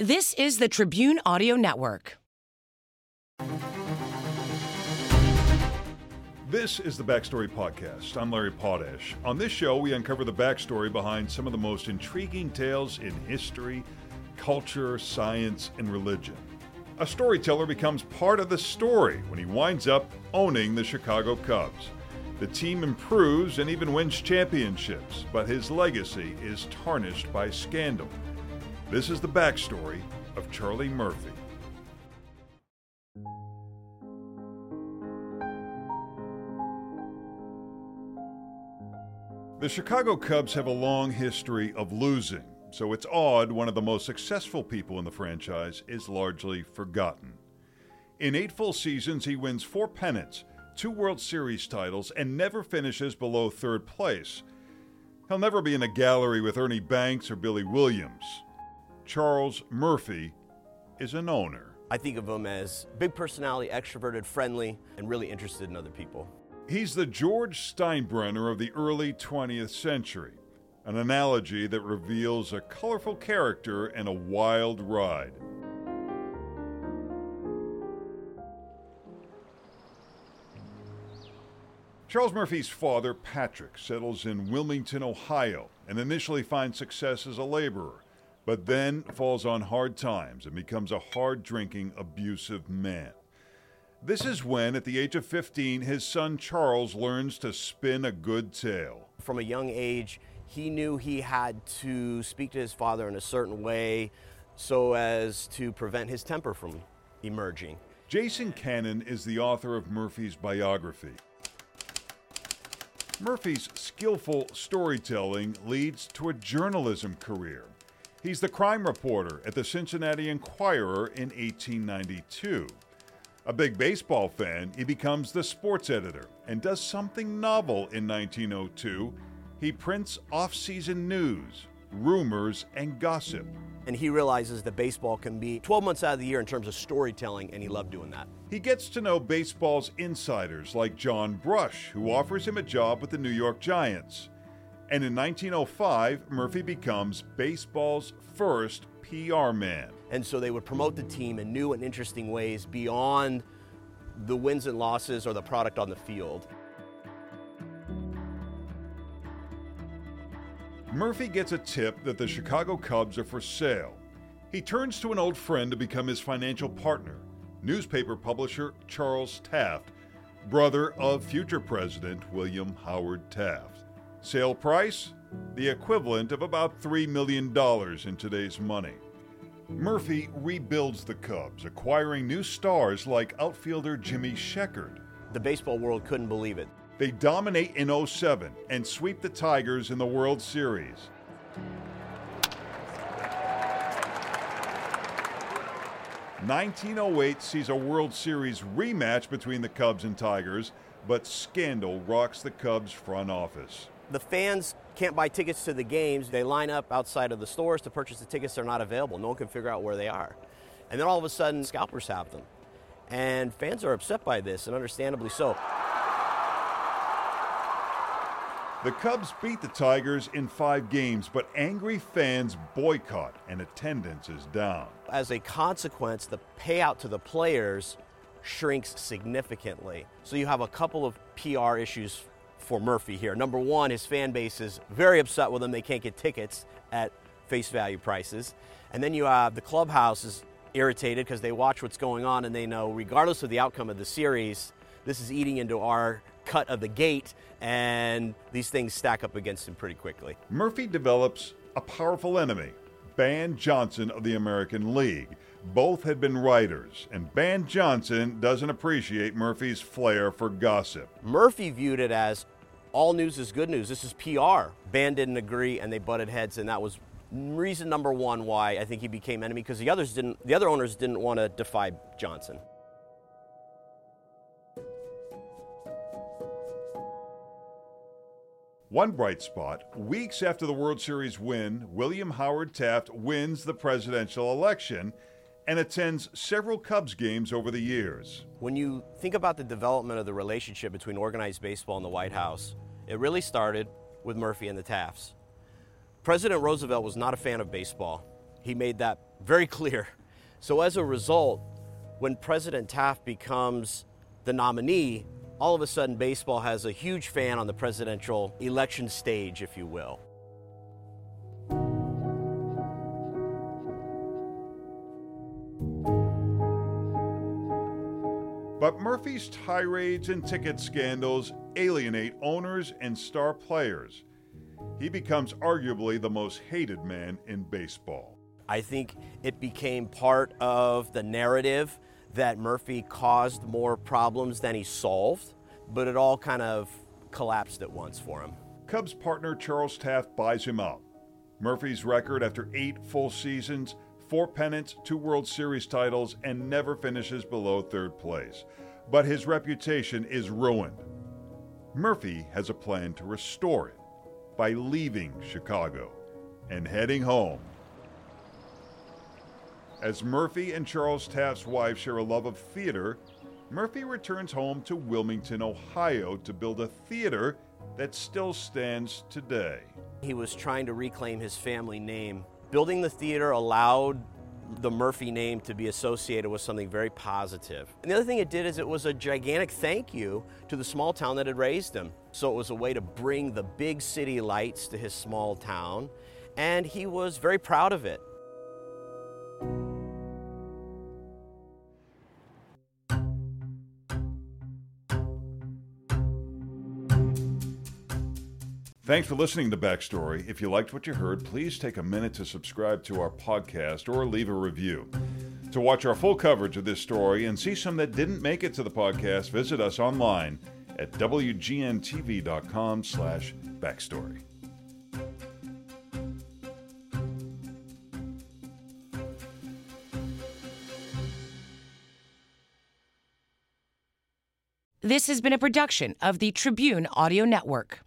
This is the Tribune Audio Network. This is the Backstory Podcast. I'm Larry Potash. On this show, we uncover the backstory behind some of the most intriguing tales in history, culture, science, and religion. A storyteller becomes part of the story when he winds up owning the Chicago Cubs. The team improves and even wins championships, but his legacy is tarnished by scandal. This is the backstory of Charlie Murphy. The Chicago Cubs have a long history of losing, so it's odd one of the most successful people in the franchise is largely forgotten. In eight full seasons, he wins four pennants, two World Series titles, and never finishes below third place. He'll never be in a gallery with Ernie Banks or Billy Williams. Charles Murphy is an owner. I think of him as big personality, extroverted, friendly, and really interested in other people. He's the George Steinbrenner of the early 20th century, an analogy that reveals a colorful character and a wild ride. Charles Murphy's father, Patrick, settles in Wilmington, Ohio, and initially finds success as a laborer but then falls on hard times and becomes a hard drinking, abusive man. This is when, at the age of 15, his son Charles learns to spin a good tale. From a young age, he knew he had to speak to his father in a certain way so as to prevent his temper from emerging. Jason Cannon is the author of Murphy's biography. Murphy's skillful storytelling leads to a journalism career. He's the crime reporter at the Cincinnati Enquirer in 1892. A big baseball fan, he becomes the sports editor and does something novel in 1902. He prints off season news, rumors, and gossip. And he realizes that baseball can be 12 months out of the year in terms of storytelling, and he loved doing that. He gets to know baseball's insiders like John Brush, who offers him a job with the New York Giants. And in 1905, Murphy becomes baseball's first PR man. And so they would promote the team in new and interesting ways beyond the wins and losses or the product on the field. Murphy gets a tip that the Chicago Cubs are for sale. He turns to an old friend to become his financial partner, newspaper publisher Charles Taft, brother of future President William Howard Taft. Sale price? The equivalent of about $3 million in today's money. Murphy rebuilds the Cubs, acquiring new stars like outfielder Jimmy Sheckard. The baseball world couldn't believe it. They dominate in 07 and sweep the Tigers in the World Series. Nineteen oh eight sees a World Series rematch between the Cubs and Tigers, but scandal rocks the Cubs front office. The fans can't buy tickets to the games. They line up outside of the stores to purchase the tickets. They're not available. No one can figure out where they are. And then all of a sudden, scalpers have them. And fans are upset by this, and understandably so. The Cubs beat the Tigers in five games, but angry fans boycott and attendance is down. As a consequence, the payout to the players shrinks significantly. So you have a couple of PR issues for Murphy here. Number one, his fan base is very upset with him. They can't get tickets at face value prices. And then you have the clubhouse is irritated because they watch what's going on and they know, regardless of the outcome of the series, this is eating into our cut of the gate, and these things stack up against him pretty quickly. Murphy develops a powerful enemy, Ban Johnson of the American League. Both had been writers, and Ban Johnson doesn't appreciate Murphy's flair for gossip. Murphy viewed it as all news is good news. This is PR. Ban didn't agree, and they butted heads, and that was reason number one why I think he became enemy because the others didn't. The other owners didn't want to defy Johnson. One bright spot weeks after the World Series win, William Howard Taft wins the presidential election and attends several Cubs games over the years. When you think about the development of the relationship between organized baseball and the White House, it really started with Murphy and the Tafts. President Roosevelt was not a fan of baseball. He made that very clear. So as a result, when President Taft becomes the nominee, all of a sudden baseball has a huge fan on the presidential election stage, if you will. But Murphy's tirades and ticket scandals alienate owners and star players. He becomes arguably the most hated man in baseball. I think it became part of the narrative that Murphy caused more problems than he solved, but it all kind of collapsed at once for him. Cubs partner Charles Taft buys him out. Murphy's record after eight full seasons, four pennants, two World Series titles, and never finishes below third place. But his reputation is ruined. Murphy has a plan to restore it by leaving Chicago and heading home. As Murphy and Charles Taft's wife share a love of theater, Murphy returns home to Wilmington, Ohio to build a theater that still stands today. He was trying to reclaim his family name. Building the theater allowed the Murphy name to be associated with something very positive. And the other thing it did is it was a gigantic thank you to the small town that had raised him. So it was a way to bring the big city lights to his small town, and he was very proud of it. Thanks for listening to Backstory. If you liked what you heard, please take a minute to subscribe to our podcast or leave a review. To watch our full coverage of this story and see some that didn't make it to the podcast, visit us online at wgntv.com slash backstory. This has been a production of the Tribune Audio Network.